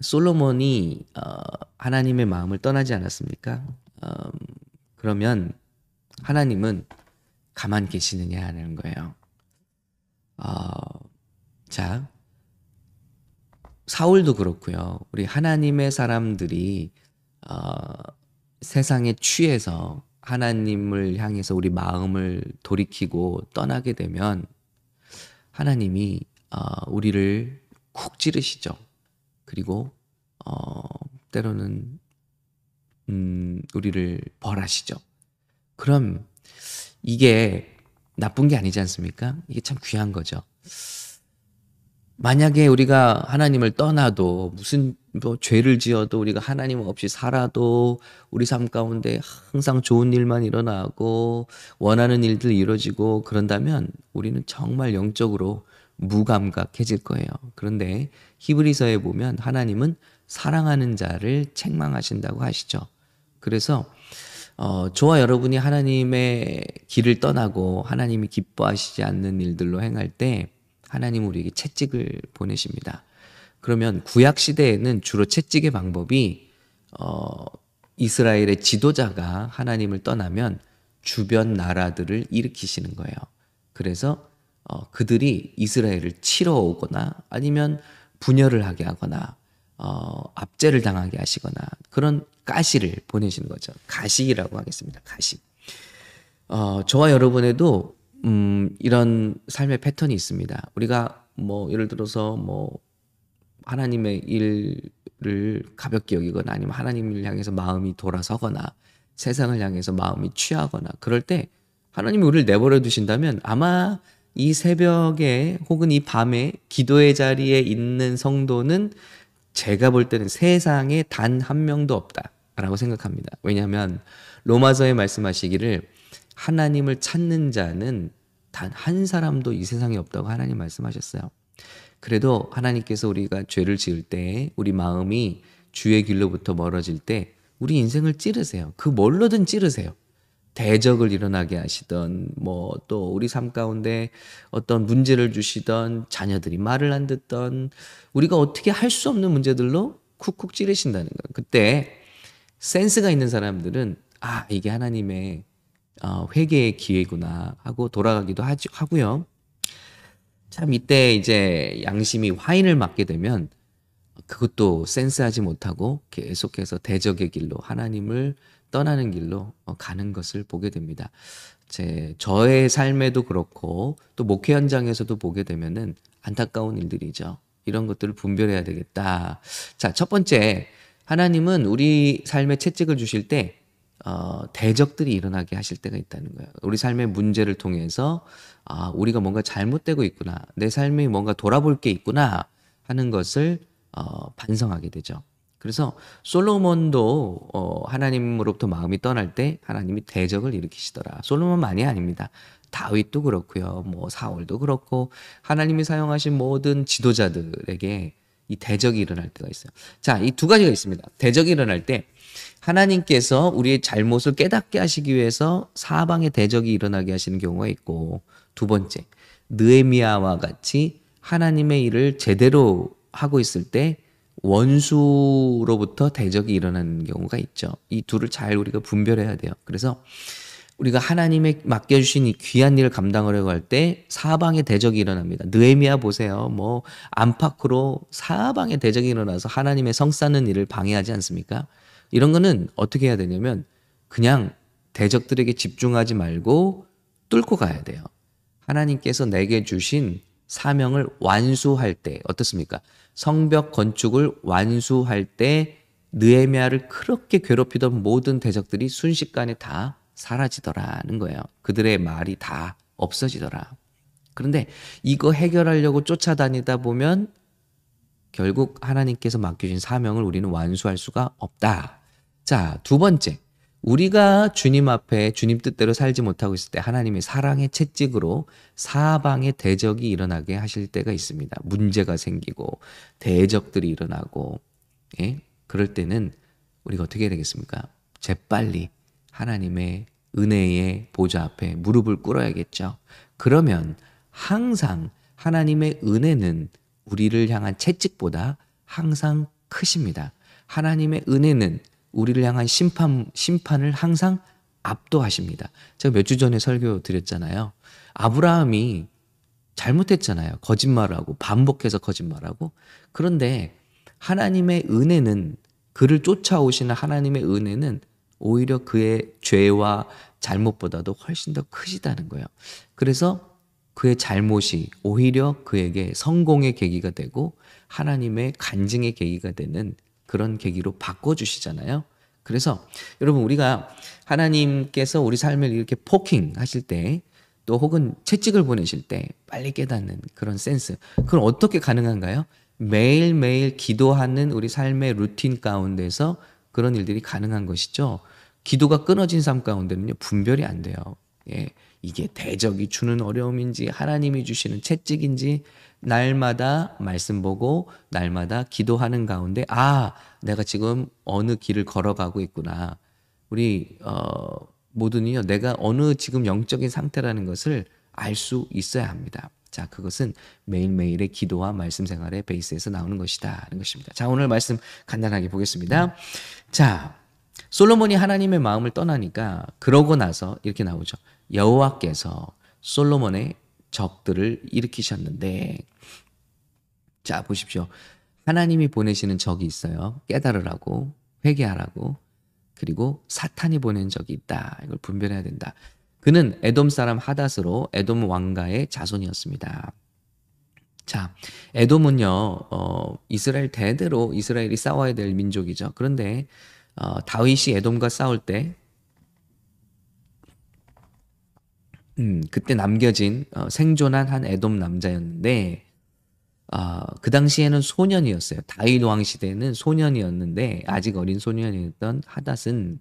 솔로몬이 어, 하나님의 마음을 떠나지 않았습니까? 음, 그러면 하나님은 가만 계시느냐 하는 거예요. 어, 자, 사울도 그렇고요. 우리 하나님의 사람들이 어, 세상에 취해서 하나님을 향해서 우리 마음을 돌이키고 떠나게 되면 하나님이 어, 우리를 쿡 찌르시죠. 그리고 어, 때로는 음, 우리를 벌하시죠. 그럼 이게 나쁜 게 아니지 않습니까? 이게 참 귀한 거죠. 만약에 우리가 하나님을 떠나도 무슨 뭐 죄를 지어도 우리가 하나님 없이 살아도 우리 삶 가운데 항상 좋은 일만 일어나고 원하는 일들 이루어지고 그런다면 우리는 정말 영적으로 무감각해질 거예요. 그런데 히브리서에 보면 하나님은 사랑하는 자를 책망하신다고 하시죠. 그래서 어, 저와 여러분이 하나님의 길을 떠나고 하나님이 기뻐하시지 않는 일들로 행할 때 하나님 우리에게 채찍을 보내십니다. 그러면 구약 시대에는 주로 채찍의 방법이 어, 이스라엘의 지도자가 하나님을 떠나면 주변 나라들을 일으키시는 거예요. 그래서 어, 그들이 이스라엘을 치러 오거나 아니면 분열을 하게 하거나 어, 압제를 당하게 하시거나 그런 가시를 보내시는 거죠. 가시라고 하겠습니다. 가시. 어, 저와 여러분에도 음, 이런 삶의 패턴이 있습니다. 우리가 뭐 예를 들어서 뭐 하나님의 일을 가볍게 여기거나 아니면 하나님을 향해서 마음이 돌아서거나 세상을 향해서 마음이 취하거나 그럴 때 하나님이 우리를 내버려 두신다면 아마 이 새벽에 혹은 이 밤에 기도의 자리에 있는 성도는 제가 볼 때는 세상에 단 한 명도 없다라고 생각합니다. 왜냐하면 로마서에 말씀하시기를 하나님을 찾는 자는 단 한 사람도 이 세상에 없다고 하나님 말씀하셨어요. 그래도 하나님께서 우리가 죄를 지을 때 우리 마음이 주의 길로부터 멀어질 때 우리 인생을 찌르세요. 그 뭘로든 찌르세요. 대적을 일어나게 하시던 뭐 또 우리 삶 가운데 어떤 문제를 주시던 자녀들이 말을 안 듣던 우리가 어떻게 할 수 없는 문제들로 쿡쿡 찌르신다는 거예요. 그때 센스가 있는 사람들은 아 이게 하나님의 어, 회개의 기회구나 하고 돌아가기도 하지, 하고요. 참 이때 이제 양심이 화인을 맞게 되면 그것도 센스하지 못하고 계속해서 대적의 길로 하나님을 떠나는 길로 어, 가는 것을 보게 됩니다. 제 저의 삶에도 그렇고 또 목회 현장에서도 보게 되면은 안타까운 일들이죠. 이런 것들을 분별해야 되겠다. 자, 첫 번째 하나님은 우리 삶에 채찍을 주실 때 어, 대적들이 일어나게 하실 때가 있다는 거예요. 우리 삶의 문제를 통해서 아, 우리가 뭔가 잘못되고 있구나. 내 삶이 뭔가 돌아볼 게 있구나 하는 것을 어, 반성하게 되죠. 그래서 솔로몬도 어, 하나님으로부터 마음이 떠날 때 하나님이 대적을 일으키시더라. 솔로몬만이 아닙니다. 다윗도 그렇고요. 뭐 사울도 그렇고 하나님이 사용하신 모든 지도자들에게 이 대적이 일어날 때가 있어요. 자, 이 두 가지가 있습니다. 대적이 일어날 때 하나님께서 우리의 잘못을 깨닫게 하시기 위해서 사방에 대적이 일어나게 하시는 경우가 있고 두 번째, 느에미아와 같이 하나님의 일을 제대로 하고 있을 때 원수로부터 대적이 일어나는 경우가 있죠. 이 둘을 잘 우리가 분별해야 돼요. 그래서 우리가 하나님의 맡겨주신 이 귀한 일을 감당하려고 할 때 사방에 대적이 일어납니다. 느에미아 보세요. 뭐 안팎으로 사방에 대적이 일어나서 하나님의 성 쌓는 일을 방해하지 않습니까? 이런 거는 어떻게 해야 되냐면 그냥 대적들에게 집중하지 말고 뚫고 가야 돼요. 하나님께서 내게 주신 사명을 완수할 때 어떻습니까? 성벽 건축을 완수할 때 느에미아를 그렇게 괴롭히던 모든 대적들이 순식간에 다 사라지더라는 거예요. 그들의 말이 다 없어지더라. 그런데 이거 해결하려고 쫓아다니다 보면 결국 하나님께서 맡겨진 사명을 우리는 완수할 수가 없다. 자, 두 번째. 우리가 주님 앞에 주님 뜻대로 살지 못하고 있을 때 하나님의 사랑의 채찍으로 사방에 대적이 일어나게 하실 때가 있습니다. 문제가 생기고 대적들이 일어나고 예? 그럴 때는 우리가 어떻게 해야 되겠습니까? 재빨리 하나님의 은혜의 보좌 앞에 무릎을 꿇어야겠죠. 그러면 항상 하나님의 은혜는 우리를 향한 채찍보다 항상 크십니다. 하나님의 은혜는 우리를 향한 심판 심판을 항상 압도하십니다. 제가 몇 주 전에 설교 드렸잖아요. 아브라함이 잘못했잖아요. 거짓말하고 반복해서 거짓말하고. 그런데 하나님의 은혜는 그를 쫓아오시는 하나님의 은혜는 오히려 그의 죄와 잘못보다도 훨씬 더 크시다는 거예요. 그래서 그의 잘못이 오히려 그에게 성공의 계기가 되고 하나님의 간증의 계기가 되는 그런 계기로 바꿔주시잖아요. 그래서 여러분 우리가 하나님께서 우리 삶을 이렇게 poking 하실 때 또 혹은 채찍을 보내실 때 빨리 깨닫는 그런 센스. 그건 어떻게 가능한가요? 매일매일 기도하는 우리 삶의 루틴 가운데서 그런 일들이 가능한 것이죠. 기도가 끊어진 삶 가운데는요, 분별이 안 돼요. 예. 이게 대적이 주는 어려움인지 하나님이 주시는 채찍인지 날마다 말씀 보고 날마다 기도하는 가운데 아 내가 지금 어느 길을 걸어가고 있구나 우리 어 모두는요 내가 어느 지금 영적인 상태라는 것을 알 수 있어야 합니다. 자 그것은 매일매일의 기도와 말씀 생활의 베이스에서 나오는 것이다 하는 것입니다. 자 오늘 말씀 간단하게 보겠습니다. 자 솔로몬이 하나님의 마음을 떠나니까 그러고 나서 이렇게 나오죠. 여호와께서 솔로몬의 적들을 일으키셨는데 자 보십시오. 하나님이 보내시는 적이 있어요. 깨달으라고 회개하라고 그리고 사탄이 보낸 적이 있다. 이걸 분별해야 된다. 그는 에돔 사람 하닷으로 에돔 왕가의 자손이었습니다. 자, 에돔은요, 어, 이스라엘 대대로 이스라엘이 싸워야 될 민족이죠. 그런데 어, 다윗이 에돔과 싸울 때 음, 그때 남겨진 어, 생존한 한 에돔 남자였는데 어, 그 당시에는 소년이었어요. 다윗 왕 시대는 소년이었는데 아직 어린 소년이었던 하닷은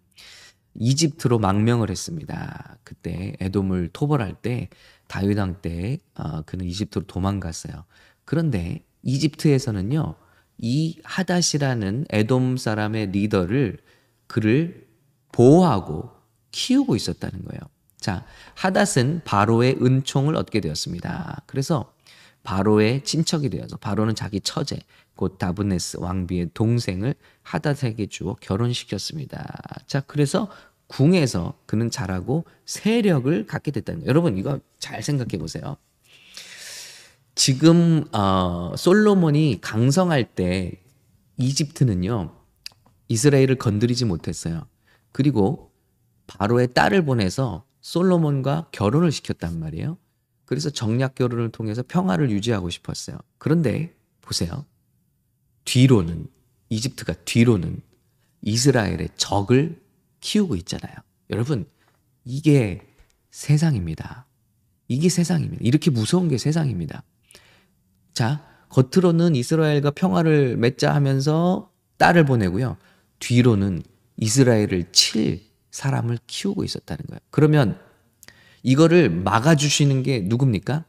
이집트로 망명을 했습니다. 그때 에돔을 토벌할 때 다윗 왕때 어, 그는 이집트로 도망갔어요. 그런데 이집트에서는요. 이 하닷이라는 에돔 사람의 리더를 그를 보호하고 키우고 있었다는 거예요. 자, 하닷은 바로의 은총을 얻게 되었습니다. 그래서 바로의 친척이 되어서 바로는 자기 처제 곧 다브네스 왕비의 동생을 하닷에게 주어 결혼시켰습니다. 자, 그래서 궁에서 그는 자라고 세력을 갖게 됐다는 거예요. 여러분 이거 잘 생각해 보세요. 지금 어, 솔로몬이 강성할 때 이집트는요 이스라엘을 건드리지 못했어요. 그리고 바로의 딸을 보내서 솔로몬과 결혼을 시켰단 말이에요. 그래서 정략 결혼을 통해서 평화를 유지하고 싶었어요. 그런데 보세요. 뒤로는 이집트가 뒤로는 이스라엘의 적을 키우고 있잖아요. 여러분 이게 세상입니다. 이게 세상입니다. 이렇게 무서운 게 세상입니다. 자, 겉으로는 이스라엘과 평화를 맺자 하면서 딸을 보내고요. 뒤로는 이스라엘을 칠 사람을 키우고 있었다는 거예요. 그러면 이거를 막아주시는 게 누굽니까?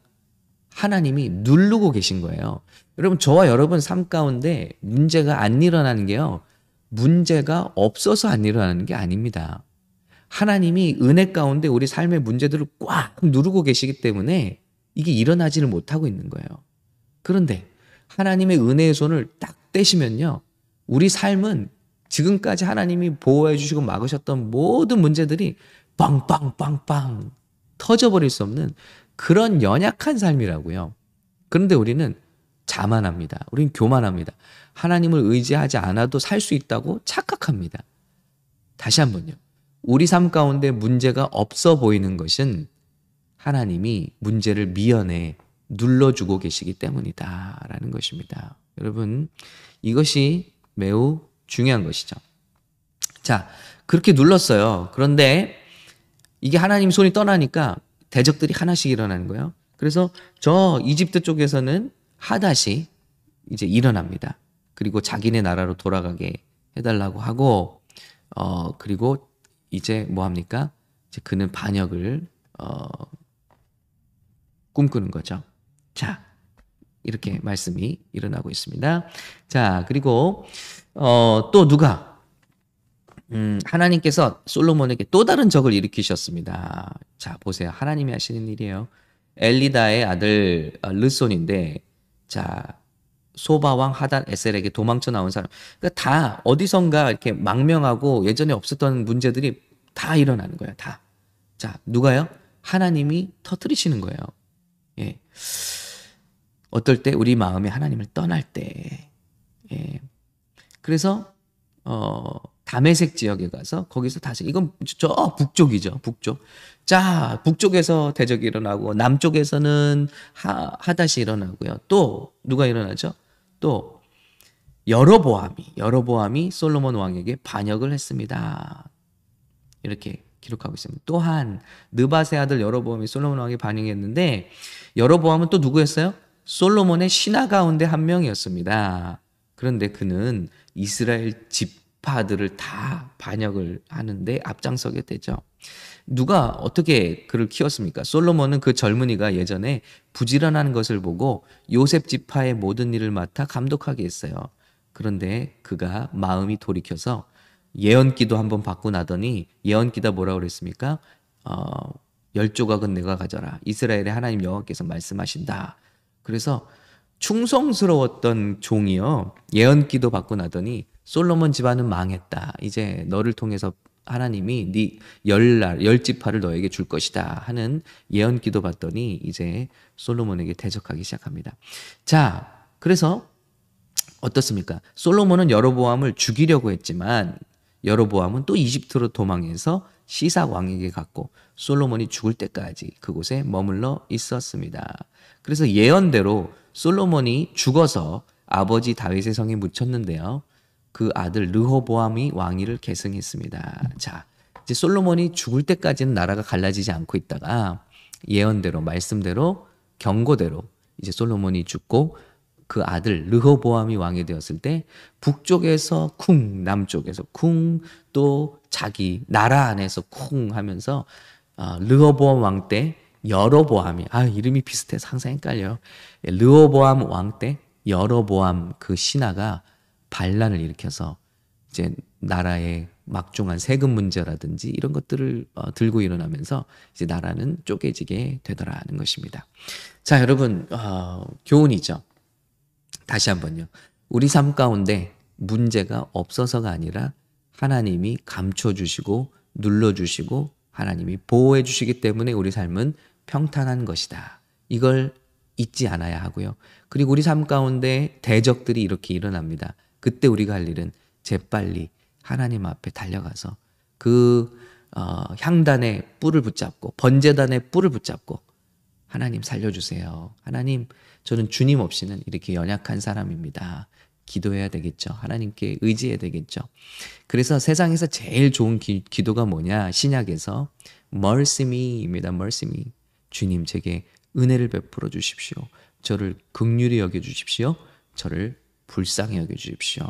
하나님이 누르고 계신 거예요. 여러분, 저와 여러분 삶 가운데 문제가 안 일어나는 게요. 문제가 없어서 안 일어나는 게 아닙니다. 하나님이 은혜 가운데 우리 삶의 문제들을 꽉 누르고 계시기 때문에 이게 일어나지를 못하고 있는 거예요. 그런데 하나님의 은혜의 손을 딱 떼시면요. 우리 삶은 지금까지 하나님이 보호해 주시고 막으셨던 모든 문제들이 빵빵빵빵 터져버릴 수 없는 그런 연약한 삶이라고요. 그런데 우리는 자만합니다. 우리는 교만합니다. 하나님을 의지하지 않아도 살 수 있다고 착각합니다. 다시 한번요. 우리 삶 가운데 문제가 없어 보이는 것은 하나님이 문제를 미연에 눌러주고 계시기 때문이다. 라는 것입니다. 여러분, 이것이 매우 중요한 것이죠. 자, 그렇게 눌렀어요. 그런데 이게 하나님 손이 떠나니까 대적들이 하나씩 일어나는 거예요. 그래서 저 이집트 쪽에서는 하닷이 이제 일어납니다. 그리고 자기네 나라로 돌아가게 해달라고 하고, 어, 그리고 이제 뭐 합니까? 이제 그는 반역을, 어, 꿈꾸는 거죠. 자, 이렇게 말씀이 일어나고 있습니다. 자, 그리고 어, 또 누가 음, 하나님께서 솔로몬에게 또 다른 적을 일으키셨습니다. 자, 보세요. 하나님이 하시는 일이에요. 엘리다의 아들 어, 르손인데 자, 소바 왕 하단 에셀에게 도망쳐 나온 사람. 그러니까 다 어디선가 이렇게 망명하고 예전에 없었던 문제들이 다 일어나는 거예요. 다. 자, 누가요? 하나님이 터뜨리시는 거예요. 예. 어떨 때 우리 마음이 하나님을 떠날 때. 예. 그래서 어 담에색 지역에 가서 거기서 다시 이건 저 북쪽이죠. 북쪽. 자, 북쪽에서 대적이 일어나고 남쪽에서는 하, 하닷이 일어나고요. 또 누가 일어나죠? 또 여로보암이 여로보암이 솔로몬 왕에게 반역을 했습니다. 이렇게 기록하고 있습니다. 또한 느바세 아들 여로보암이 솔로몬 왕에 반역했는데 여로보암은 또 누구였어요? 솔로몬의 신하 가운데 한 명이었습니다. 그런데 그는 이스라엘 지파들을 다 반역을 하는데 앞장서게 되죠. 누가 어떻게 그를 키웠습니까? 솔로몬은 그 젊은이가 예전에 부지런한 것을 보고 요셉 지파의 모든 일을 맡아 감독하게 했어요. 그런데 그가 마음이 돌이켜서 예언기도 한번 받고 나더니 예언기다 뭐라 그랬습니까? 어, 열 조각은 내가 가져라. 이스라엘의 하나님 여호와께서 말씀하신다. 그래서 충성스러웠던 종이요. 예언 기도 받고 나더니 솔로몬 집안은 망했다. 이제 너를 통해서 하나님이 네 열날 열 지파를 너에게 줄 것이다 하는 예언 기도 받더니 이제 솔로몬에게 대적하기 시작합니다. 자, 그래서 어떻습니까? 솔로몬은 여로보암을 죽이려고 했지만 여로보암은 또 이집트로 도망해서 시삭 왕에게 갔고 솔로몬이 죽을 때까지 그곳에 머물러 있었습니다. 그래서 예언대로 솔로몬이 죽어서 아버지 다윗의 성에 묻혔는데요. 그 아들 르호보암이 왕위를 계승했습니다. 자, 이제 솔로몬이 죽을 때까지는 나라가 갈라지지 않고 있다가 예언대로 말씀대로 경고대로 이제 솔로몬이 죽고 그 아들 르호보암이 왕이 되었을 때 북쪽에서 쿵 남쪽에서 쿵 또 자기 나라 안에서 쿵 하면서 어, 르호보암 왕 때 여로보암이 아 이름이 비슷해서 항상 헷갈려요. 예, 르호보암 왕 때 여로보암 그 신하가 반란을 일으켜서 이제 나라의 막중한 세금 문제라든지 이런 것들을 어, 들고 일어나면서 이제 나라는 쪼개지게 되더라는 것입니다. 자, 여러분 어, 교훈이죠. 다시 한번요. 우리 삶 가운데 문제가 없어서가 아니라 하나님이 감춰 주시고 눌러 주시고 하나님이 보호해 주시기 때문에 우리 삶은 평탄한 것이다. 이걸 잊지 않아야 하고요. 그리고 우리 삶 가운데 대적들이 이렇게 일어납니다. 그때 우리가 할 일은 재빨리 하나님 앞에 달려가서 그 어, 향단의 뿔을 붙잡고 번제단의 뿔을 붙잡고 하나님 살려주세요. 하나님 저는 주님 없이는 이렇게 연약한 사람입니다. 기도해야 되겠죠. 하나님께 의지해야 되겠죠. 그래서 세상에서 제일 좋은 기, 도가 뭐냐? 신약에서 mercy me입니다. mercy me. 주님 제게 은혜를 베풀어 주십시오. 저를 극률히 여겨 주십시오. 저를 불쌍히 여겨 주십시오.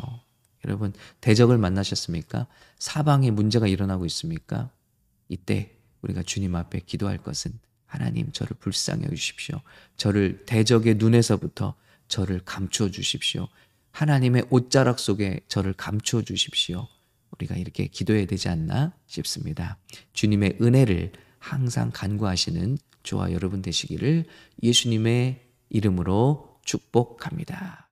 여러분, 대적을 만나셨습니까? 사방에 문제가 일어나고 있습니까? 이때 우리가 주님 앞에 기도할 것은 하나님 저를 불쌍히 여겨 주십시오. 저를 대적의 눈에서부터 저를 감추어 주십시오. 하나님의 옷자락 속에 저를 감추어 주십시오. 우리가 이렇게 기도해야 되지 않나 싶습니다. 주님의 은혜를 항상 간구하시는 저와 여러분 되시기를 예수님의 이름으로 축복합니다.